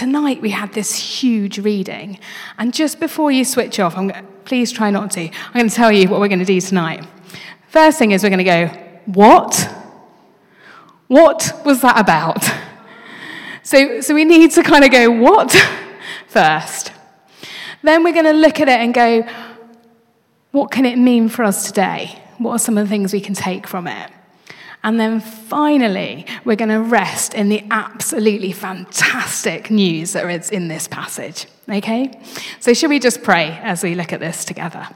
tonight we had this huge reading. And just before you switch off, I'm, please try not to. I'm going to tell you what we're going to do tonight. First thing is we're going to go, What? What was that about? So, so we need to kind of go, What? first. Then we're going to look at it and go, What can it mean for us today? What are some of the things we can take from it? And then finally, we're going to rest in the absolutely fantastic news that is in this passage. Okay? So, should we just pray as we look at this together?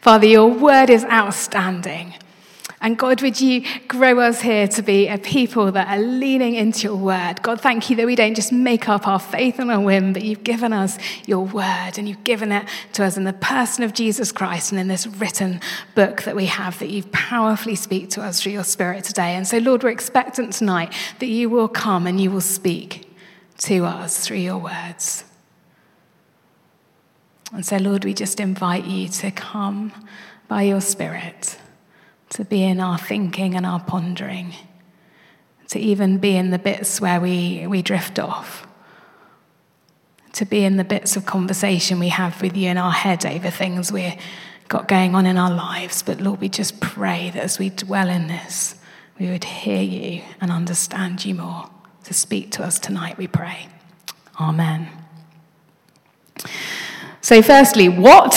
Father, your word is outstanding. And God, would you grow us here to be a people that are leaning into your word? God, thank you that we don't just make up our faith on a whim, but you've given us your word and you've given it to us in the person of Jesus Christ and in this written book that we have that you powerfully speak to us through your spirit today. And so, Lord, we're expectant tonight that you will come and you will speak to us through your words. And so, Lord, we just invite you to come by your Spirit to be in our thinking and our pondering, to even be in the bits where we, we drift off, to be in the bits of conversation we have with you in our head over things we've got going on in our lives. But Lord, we just pray that as we dwell in this, we would hear you and understand you more. To speak to us tonight, we pray. Amen. So, firstly, what?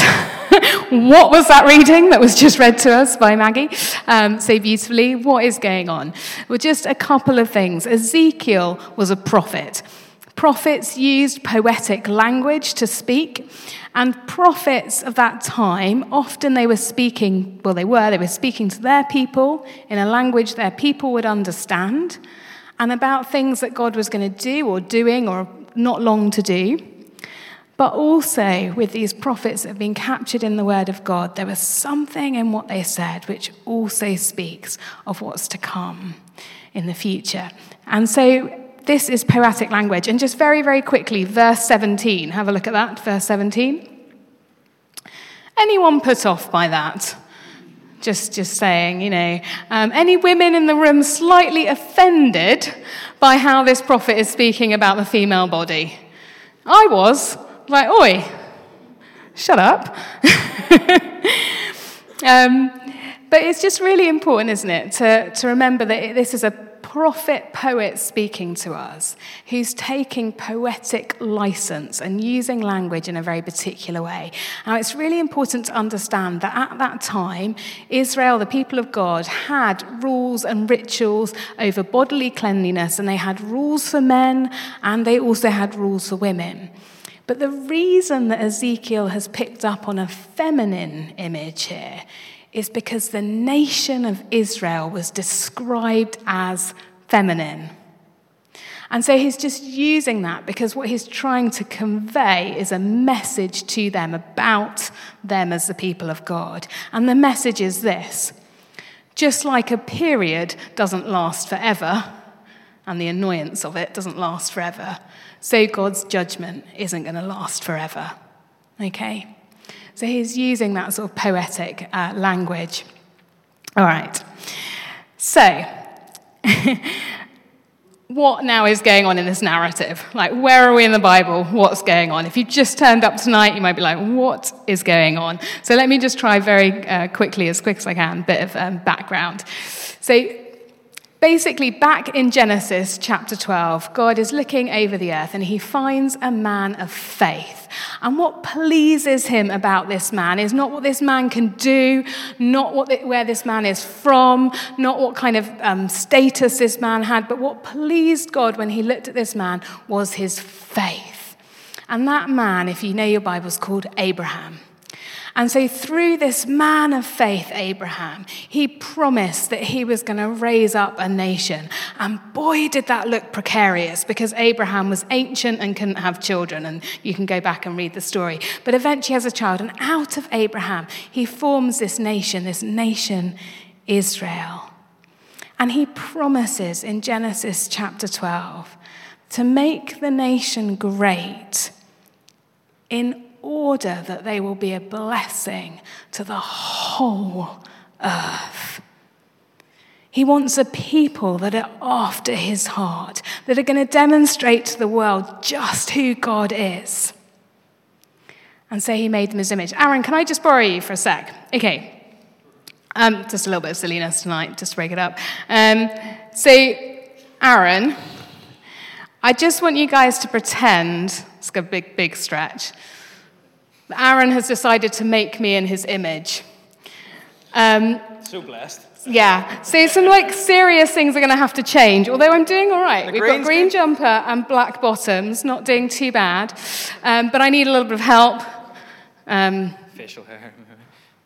What was that reading that was just read to us by Maggie um, so beautifully? What is going on? Well, just a couple of things. Ezekiel was a prophet. Prophets used poetic language to speak, and prophets of that time, often they were speaking, well, they were, they were speaking to their people in a language their people would understand, and about things that God was going to do or doing or not long to do. But also, with these prophets that have been captured in the Word of God, there was something in what they said which also speaks of what's to come in the future. And so, this is poetic language. And just very, very quickly, verse 17. Have a look at that, verse 17. Anyone put off by that? Just, just saying, you know, um, any women in the room slightly offended by how this prophet is speaking about the female body? I was. Like, oi, shut up. um, but it's just really important, isn't it, to, to remember that this is a prophet poet speaking to us who's taking poetic license and using language in a very particular way. Now, it's really important to understand that at that time, Israel, the people of God, had rules and rituals over bodily cleanliness, and they had rules for men and they also had rules for women. But the reason that Ezekiel has picked up on a feminine image here is because the nation of Israel was described as feminine. And so he's just using that because what he's trying to convey is a message to them about them as the people of God. And the message is this just like a period doesn't last forever, and the annoyance of it doesn't last forever, so God's judgment isn't going to last forever. Okay? So he's using that sort of poetic uh, language. All right. So, what now is going on in this narrative? Like, where are we in the Bible? What's going on? If you just turned up tonight, you might be like, what is going on? So, let me just try very uh, quickly, as quick as I can, a bit of um, background. So, Basically, back in Genesis chapter 12, God is looking over the earth and he finds a man of faith. And what pleases him about this man is not what this man can do, not what the, where this man is from, not what kind of um, status this man had, but what pleased God when he looked at this man was his faith. And that man, if you know your Bible, is called Abraham. And so, through this man of faith, Abraham, he promised that he was going to raise up a nation. And boy, did that look precarious because Abraham was ancient and couldn't have children. And you can go back and read the story. But eventually, has a child. And out of Abraham, he forms this nation, this nation, Israel. And he promises in Genesis chapter 12 to make the nation great in order that they will be a blessing to the whole earth. He wants a people that are after his heart, that are going to demonstrate to the world just who God is. And so he made them his image. Aaron, can I just borrow you for a sec? Okay. Um, just a little bit of silliness tonight, just to break it up. Um, so, Aaron, I just want you guys to pretend, it's a big, big stretch, Aaron has decided to make me in his image. Um, so blessed. Yeah, so some like serious things are going to have to change. Although I'm doing all right. The We've got green jumper and black bottoms, not doing too bad. Um, but I need a little bit of help. Um, Facial hair.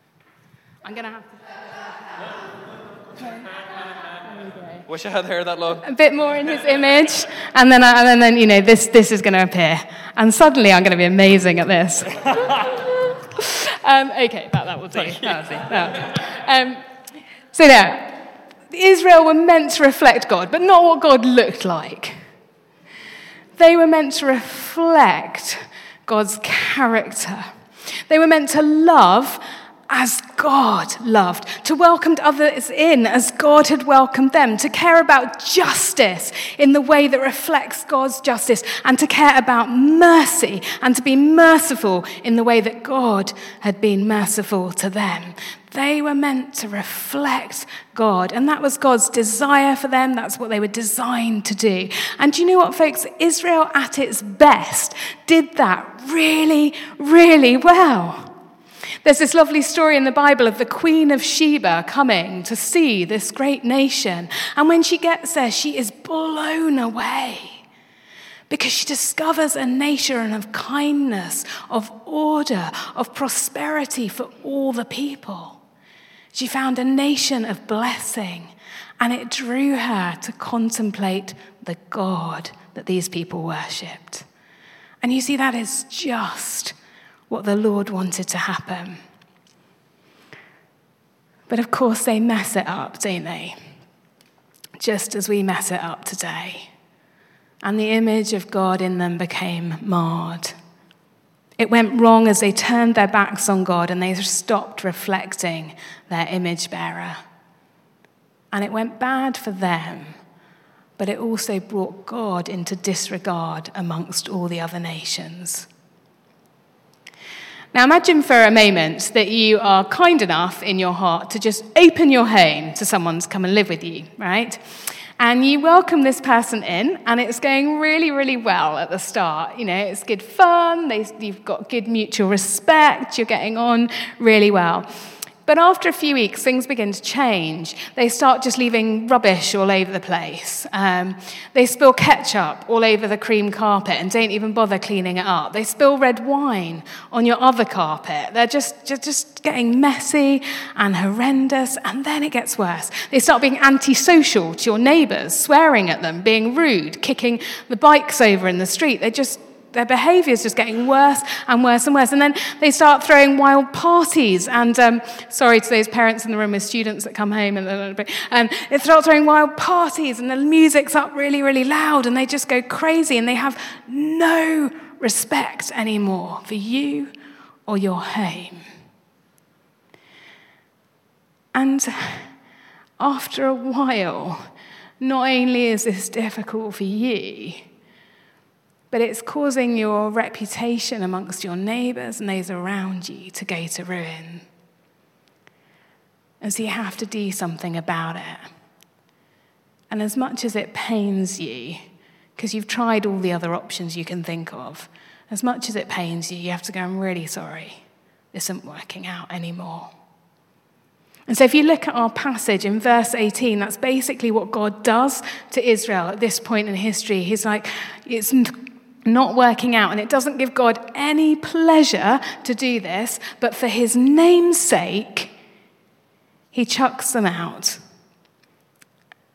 I'm going to have to. Wish I had hair that long. A bit more in his image, and then, I, and then you know, this, this is going to appear. And suddenly I'm going to be amazing at this. um, okay, that, that will do. That will do. That will do. Um, so there, Israel were meant to reflect God, but not what God looked like. They were meant to reflect God's character. They were meant to love as God loved, to welcome others in as God had welcomed them, to care about justice in the way that reflects God's justice, and to care about mercy and to be merciful in the way that God had been merciful to them. They were meant to reflect God, and that was God's desire for them. That's what they were designed to do. And do you know what, folks? Israel, at its best, did that really, really well. There's this lovely story in the Bible of the Queen of Sheba coming to see this great nation. And when she gets there, she is blown away because she discovers a nation of kindness, of order, of prosperity for all the people. She found a nation of blessing, and it drew her to contemplate the God that these people worshipped. And you see, that is just what the Lord wanted to happen. But of course, they mess it up, don't they? Just as we mess it up today. And the image of God in them became marred. It went wrong as they turned their backs on God and they stopped reflecting their image bearer. And it went bad for them, but it also brought God into disregard amongst all the other nations. Now, imagine for a moment that you are kind enough in your heart to just open your home to someone to come and live with you, right? And you welcome this person in, and it's going really, really well at the start. You know, it's good fun, they, you've got good mutual respect, you're getting on really well. But after a few weeks, things begin to change. They start just leaving rubbish all over the place. Um, they spill ketchup all over the cream carpet and don't even bother cleaning it up. They spill red wine on your other carpet. They're just, just, just getting messy and horrendous. And then it gets worse. They start being antisocial to your neighbors, swearing at them, being rude, kicking the bikes over in the street. They just their behavior is just getting worse and worse and worse. And then they start throwing wild parties. And um, sorry to those parents in the room with students that come home and um, they start throwing wild parties, and the music's up really, really loud, and they just go crazy, and they have no respect anymore for you or your home. And after a while, not only is this difficult for you, but it's causing your reputation amongst your neighbors and those around you to go to ruin. And so you have to do something about it. And as much as it pains you, because you've tried all the other options you can think of, as much as it pains you, you have to go, I'm really sorry. This isn't working out anymore. And so, if you look at our passage in verse 18, that's basically what God does to Israel at this point in history. He's like, it's not working out. And it doesn't give God any pleasure to do this, but for his name's sake, he chucks them out.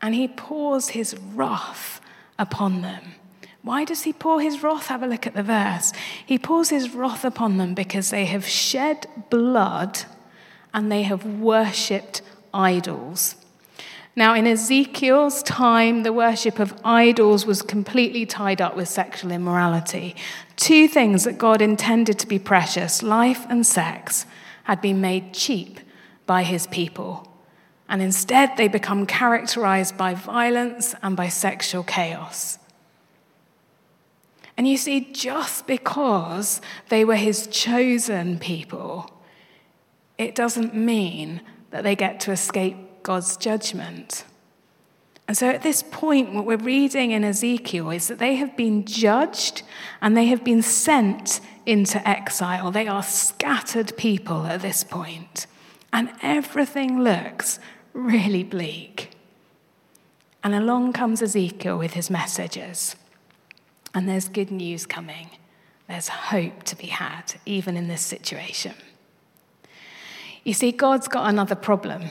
And he pours his wrath upon them. Why does he pour his wrath? Have a look at the verse. He pours his wrath upon them because they have shed blood and they have worshipped idols. Now, in Ezekiel's time, the worship of idols was completely tied up with sexual immorality. Two things that God intended to be precious, life and sex, had been made cheap by his people. And instead, they become characterized by violence and by sexual chaos. And you see, just because they were his chosen people, it doesn't mean that they get to escape God's judgment. And so at this point, what we're reading in Ezekiel is that they have been judged and they have been sent into exile. They are scattered people at this point, And everything looks really bleak. And along comes Ezekiel with his messages. And there's good news coming. There's hope to be had, even in this situation. You see, God's got another problem.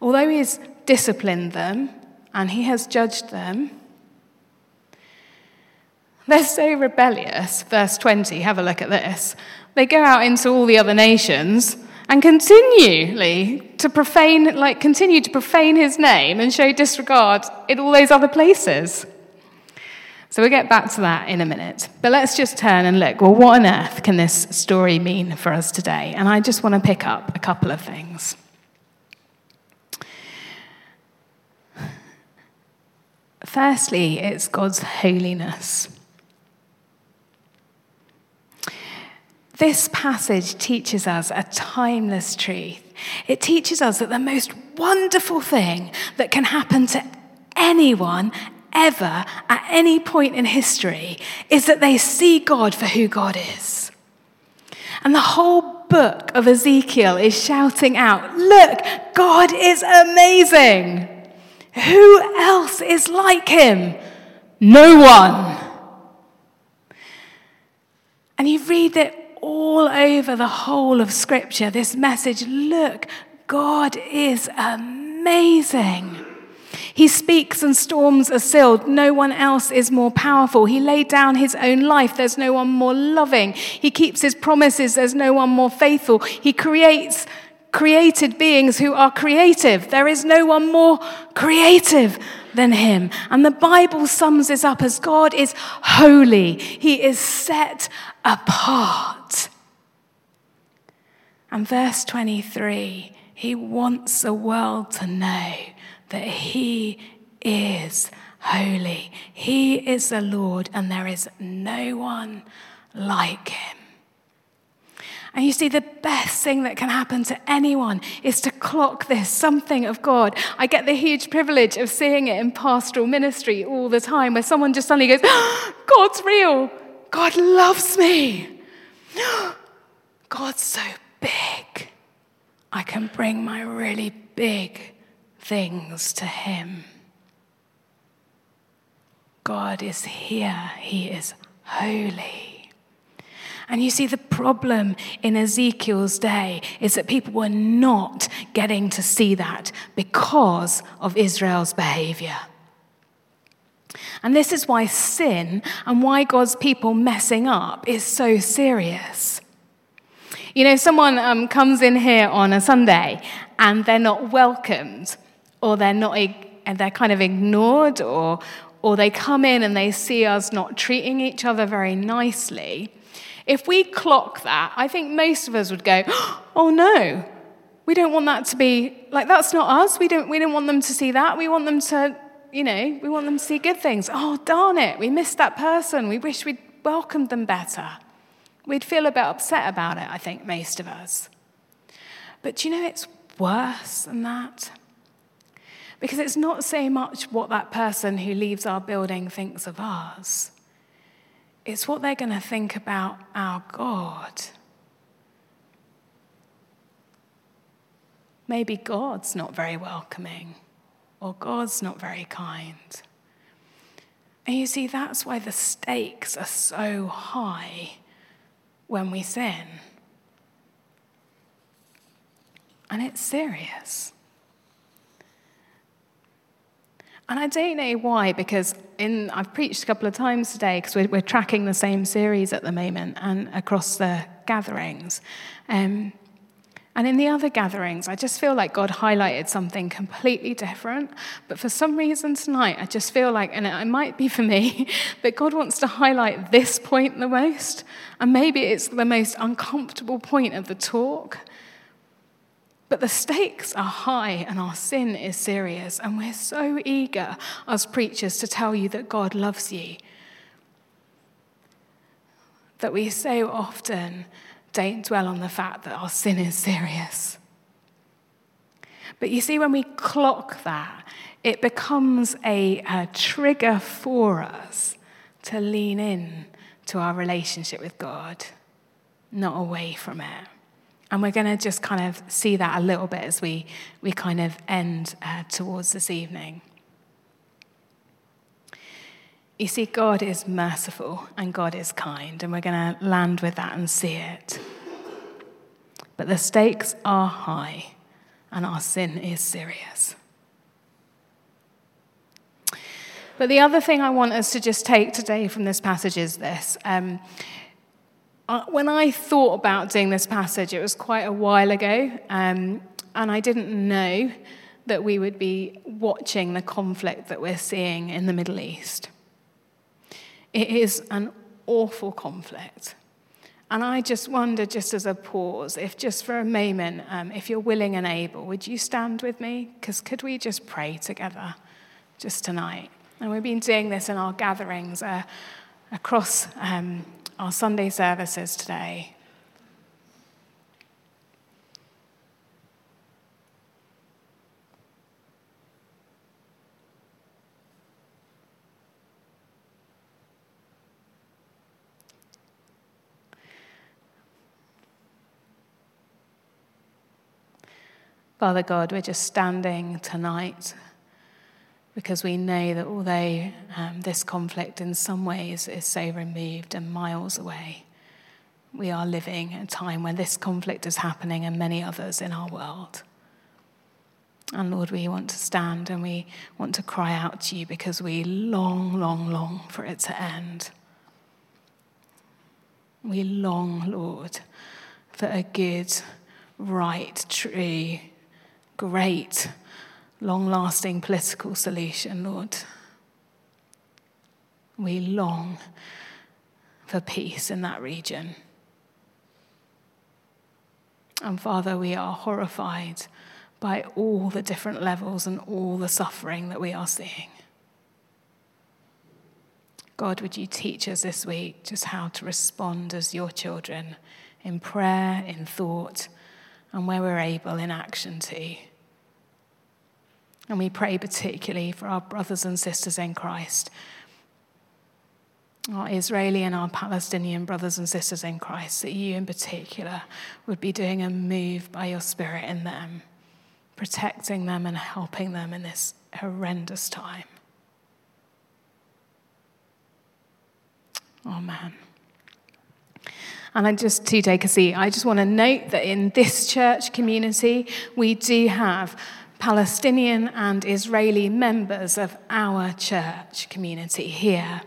Although He's disciplined them and He has judged them, they're so rebellious. Verse 20, have a look at this. They go out into all the other nations and continually to profane, like continue to profane his name and show disregard in all those other places. So we'll get back to that in a minute. But let's just turn and look well, what on earth can this story mean for us today? And I just want to pick up a couple of things. Firstly, it's God's holiness. This passage teaches us a timeless truth. It teaches us that the most wonderful thing that can happen to anyone ever at any point in history is that they see God for who God is. And the whole book of Ezekiel is shouting out, Look, God is amazing. Who else is like him? No one. And you read it all over the whole of Scripture this message look, God is amazing. He speaks and storms are stilled. No one else is more powerful. He laid down his own life. There's no one more loving. He keeps his promises. There's no one more faithful. He creates created beings who are creative. There is no one more creative than him. And the Bible sums this up as God is holy, he is set apart. And verse 23 he wants the world to know that he is holy. He is the Lord, and there is no one like him. And you see, the best thing that can happen to anyone is to clock this something of God. I get the huge privilege of seeing it in pastoral ministry all the time, where someone just suddenly goes, God's real. God loves me. God's so big. I can bring my really big things to Him. God is here, He is holy. And you see, the problem in Ezekiel's day is that people were not getting to see that because of Israel's behavior. And this is why sin and why God's people messing up is so serious. You know, someone um, comes in here on a Sunday and they're not welcomed, or they're not, and they're kind of ignored, or, or they come in and they see us not treating each other very nicely. If we clock that, I think most of us would go, oh no, we don't want that to be like that's not us. We don't we don't want them to see that. We want them to, you know, we want them to see good things. Oh darn it, we missed that person. We wish we'd welcomed them better. We'd feel a bit upset about it, I think, most of us. But you know it's worse than that? Because it's not so much what that person who leaves our building thinks of us. It's what they're going to think about our God. Maybe God's not very welcoming, or God's not very kind. And you see, that's why the stakes are so high when we sin. And it's serious. And I don't know why, because in, I've preached a couple of times today because we're, we're, tracking the same series at the moment and across the gatherings. Um, and in the other gatherings, I just feel like God highlighted something completely different. But for some reason tonight, I just feel like, and it might be for me, that God wants to highlight this point the most. And maybe it's the most uncomfortable point of the talk. But the stakes are high and our sin is serious. And we're so eager, as preachers, to tell you that God loves you. That we so often don't dwell on the fact that our sin is serious. But you see, when we clock that, it becomes a, a trigger for us to lean in to our relationship with God, not away from it. And we're going to just kind of see that a little bit as we, we kind of end uh, towards this evening. You see, God is merciful and God is kind, and we're going to land with that and see it. But the stakes are high, and our sin is serious. But the other thing I want us to just take today from this passage is this. Um, uh, when I thought about doing this passage, it was quite a while ago, um, and I didn't know that we would be watching the conflict that we're seeing in the Middle East. It is an awful conflict. And I just wonder, just as a pause, if just for a moment, um, if you're willing and able, would you stand with me? Because could we just pray together just tonight? And we've been doing this in our gatherings uh, across um, our Sunday services today. Father God, we're just standing tonight because we know that although um, this conflict in some ways is so removed and miles away, we are living a time when this conflict is happening and many others in our world. And Lord, we want to stand and we want to cry out to you because we long, long, long for it to end. We long, Lord, for a good, right, true, great, long lasting political solution, Lord. We long for peace in that region. And Father, we are horrified by all the different levels and all the suffering that we are seeing. God, would you teach us this week just how to respond as your children in prayer, in thought, and where we're able in action too. And we pray particularly for our brothers and sisters in Christ, our Israeli and our Palestinian brothers and sisters in Christ, that you in particular would be doing a move by your Spirit in them, protecting them and helping them in this horrendous time. Amen. And I just to take a seat, I just want to note that in this church community, we do have Palestinian and Israeli members of our church community here.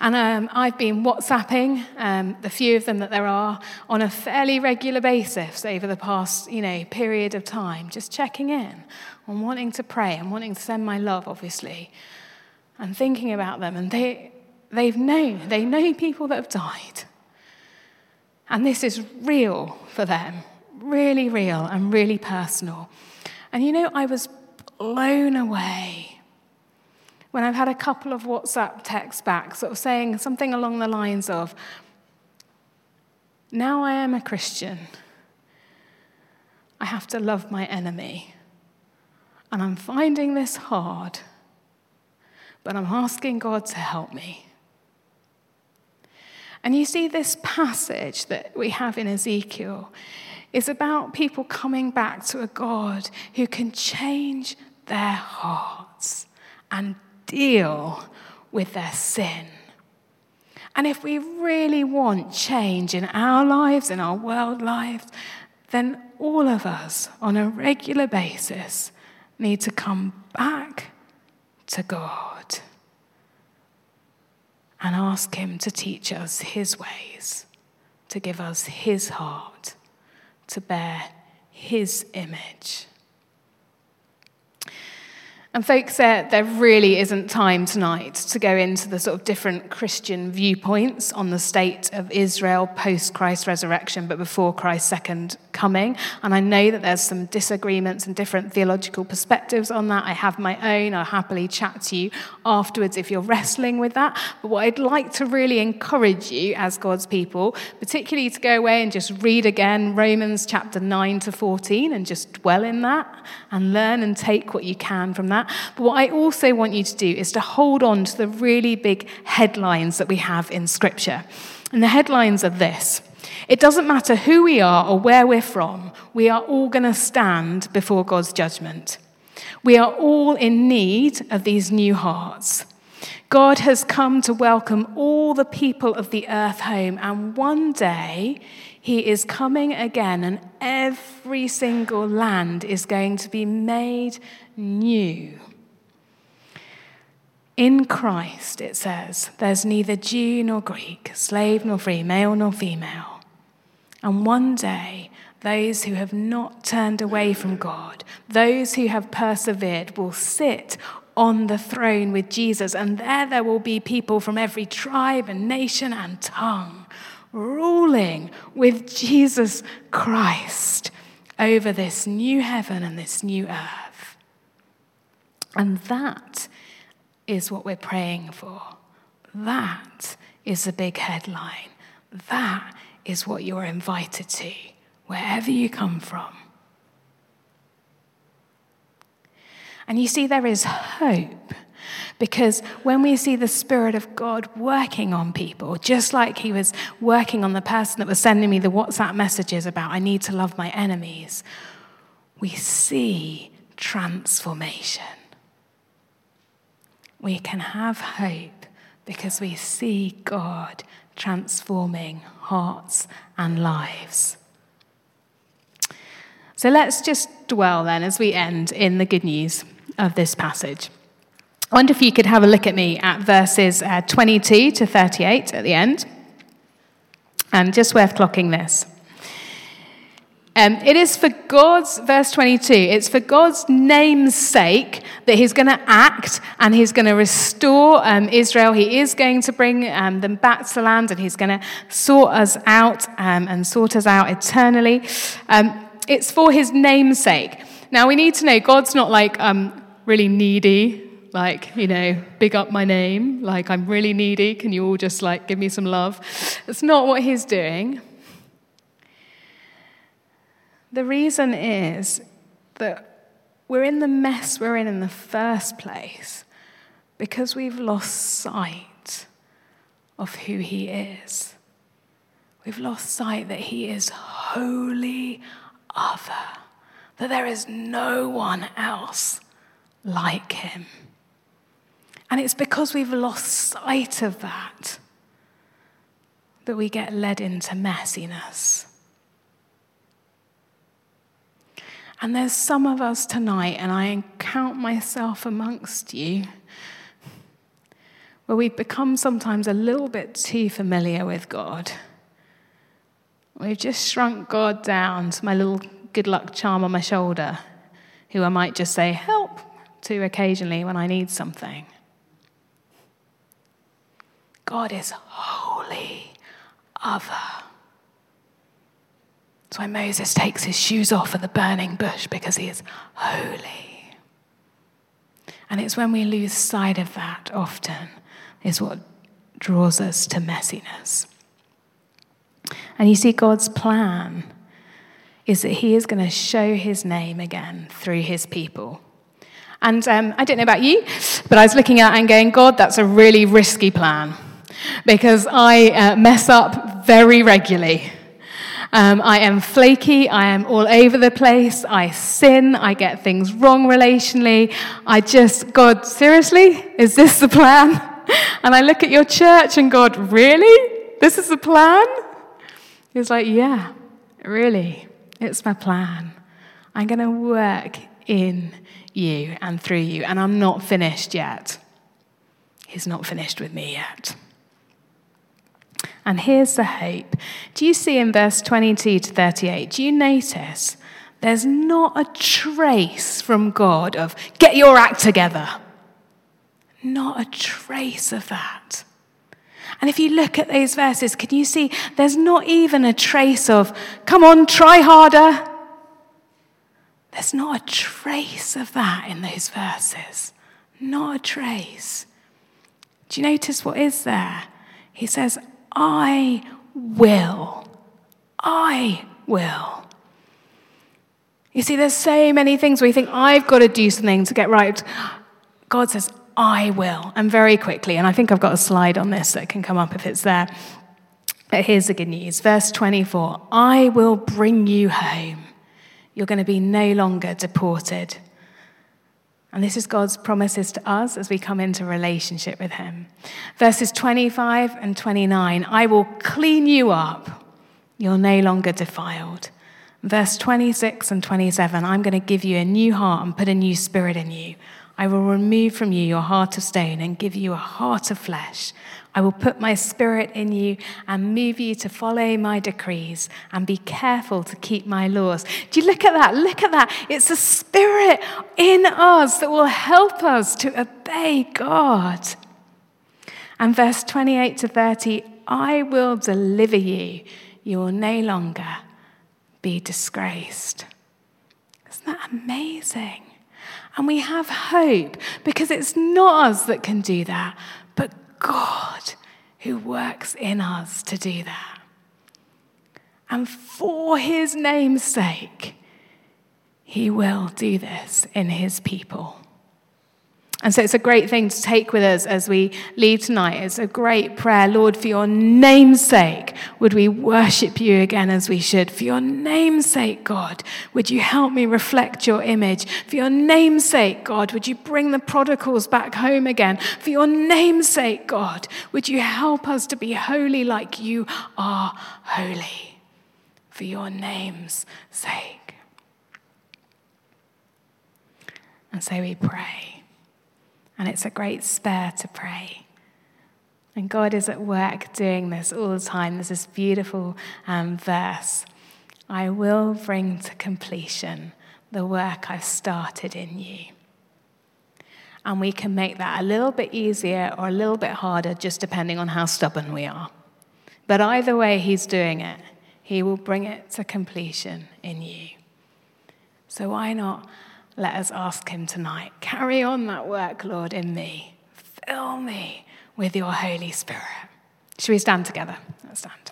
And um, I've been WhatsApping um, the few of them that there are on a fairly regular basis over the past, you know, period of time, just checking in on wanting to pray and wanting to send my love, obviously, and thinking about them. And they, they've known, they know people that have died. And this is real for them, really real and really personal. And you know, I was blown away when I've had a couple of WhatsApp texts back, sort of saying something along the lines of, Now I am a Christian. I have to love my enemy. And I'm finding this hard, but I'm asking God to help me. And you see, this passage that we have in Ezekiel is about people coming back to a God who can change their hearts and deal with their sin. And if we really want change in our lives, in our world lives, then all of us on a regular basis need to come back to God and ask Him to teach us His ways, to give us His heart to bear his image. And, folks, there, there really isn't time tonight to go into the sort of different Christian viewpoints on the state of Israel post Christ's resurrection, but before Christ's second coming. And I know that there's some disagreements and different theological perspectives on that. I have my own. I'll happily chat to you afterwards if you're wrestling with that. But what I'd like to really encourage you as God's people, particularly to go away and just read again Romans chapter 9 to 14 and just dwell in that and learn and take what you can from that. But what I also want you to do is to hold on to the really big headlines that we have in Scripture. And the headlines are this it doesn't matter who we are or where we're from, we are all going to stand before God's judgment. We are all in need of these new hearts. God has come to welcome all the people of the earth home, and one day he is coming again, and every single land is going to be made new. In Christ, it says, there's neither Jew nor Greek, slave nor free, male nor female. And one day, those who have not turned away from God, those who have persevered, will sit on the throne with Jesus. And there, there will be people from every tribe and nation and tongue ruling with Jesus Christ over this new heaven and this new earth. And that is what we're praying for. That is the big headline. That is what you're invited to, wherever you come from. And you see, there is hope. Because when we see the Spirit of God working on people, just like He was working on the person that was sending me the WhatsApp messages about, I need to love my enemies, we see transformation. We can have hope because we see God transforming hearts and lives. So let's just dwell then as we end in the good news of this passage. I wonder if you could have a look at me at verses uh, 22 to 38 at the end. And just worth clocking this. Um, it is for God's, verse 22, it's for God's name's sake that He's going to act and He's going to restore um, Israel. He is going to bring um, them back to land and He's going to sort us out um, and sort us out eternally. Um, it's for His name's sake. Now, we need to know God's not like um, really needy, like, you know, big up my name, like I'm really needy. Can you all just like give me some love? It's not what He's doing. The reason is that we're in the mess we're in in the first place because we've lost sight of who He is. We've lost sight that He is wholly other, that there is no one else like Him. And it's because we've lost sight of that that we get led into messiness. And there's some of us tonight, and I count myself amongst you, where we've become sometimes a little bit too familiar with God. We've just shrunk God down to my little good luck charm on my shoulder, who I might just say, help to occasionally when I need something. God is holy, other. Why Moses takes his shoes off at the burning bush because he is holy. And it's when we lose sight of that often is what draws us to messiness. And you see, God's plan is that He is going to show His name again through His people. And um, I don't know about you, but I was looking at and going, God, that's a really risky plan because I uh, mess up very regularly. Um, I am flaky. I am all over the place. I sin. I get things wrong relationally. I just, God, seriously? Is this the plan? And I look at your church and God, really? This is the plan? He's like, yeah, really. It's my plan. I'm going to work in you and through you, and I'm not finished yet. He's not finished with me yet. And here's the hope. Do you see in verse 22 to 38? Do you notice there's not a trace from God of get your act together? Not a trace of that. And if you look at those verses, can you see there's not even a trace of, come on, try harder? There's not a trace of that in those verses. Not a trace. Do you notice what is there? He says, I will. I will. You see, there's so many things where you think, I've got to do something to get right. God says, I will. And very quickly, and I think I've got a slide on this that can come up if it's there. But here's the good news. Verse 24 I will bring you home. You're going to be no longer deported. And this is God's promises to us as we come into relationship with Him. Verses 25 and 29 I will clean you up. You're no longer defiled. Verse 26 and 27 I'm going to give you a new heart and put a new spirit in you. I will remove from you your heart of stone and give you a heart of flesh. I will put my spirit in you and move you to follow my decrees and be careful to keep my laws. Do you look at that? Look at that. It's a spirit in us that will help us to obey God. And verse 28 to 30 I will deliver you. You will no longer be disgraced. Isn't that amazing? And we have hope because it's not us that can do that, but God who works in us to do that. And for his name's sake, he will do this in his people. And so it's a great thing to take with us as we leave tonight. It's a great prayer. Lord, for your name's sake, would we worship you again as we should? For your name's sake, God, would you help me reflect your image? For your name's sake, God, would you bring the prodigals back home again? For your name's sake, God, would you help us to be holy like you are holy? For your name's sake. And so we pray. And it's a great spur to pray. And God is at work doing this all the time. There's this beautiful um, verse I will bring to completion the work I've started in you. And we can make that a little bit easier or a little bit harder, just depending on how stubborn we are. But either way, He's doing it, He will bring it to completion in you. So why not? Let us ask Him tonight carry on that work, Lord, in me. Fill me with your Holy Spirit. Should we stand together? Let's stand.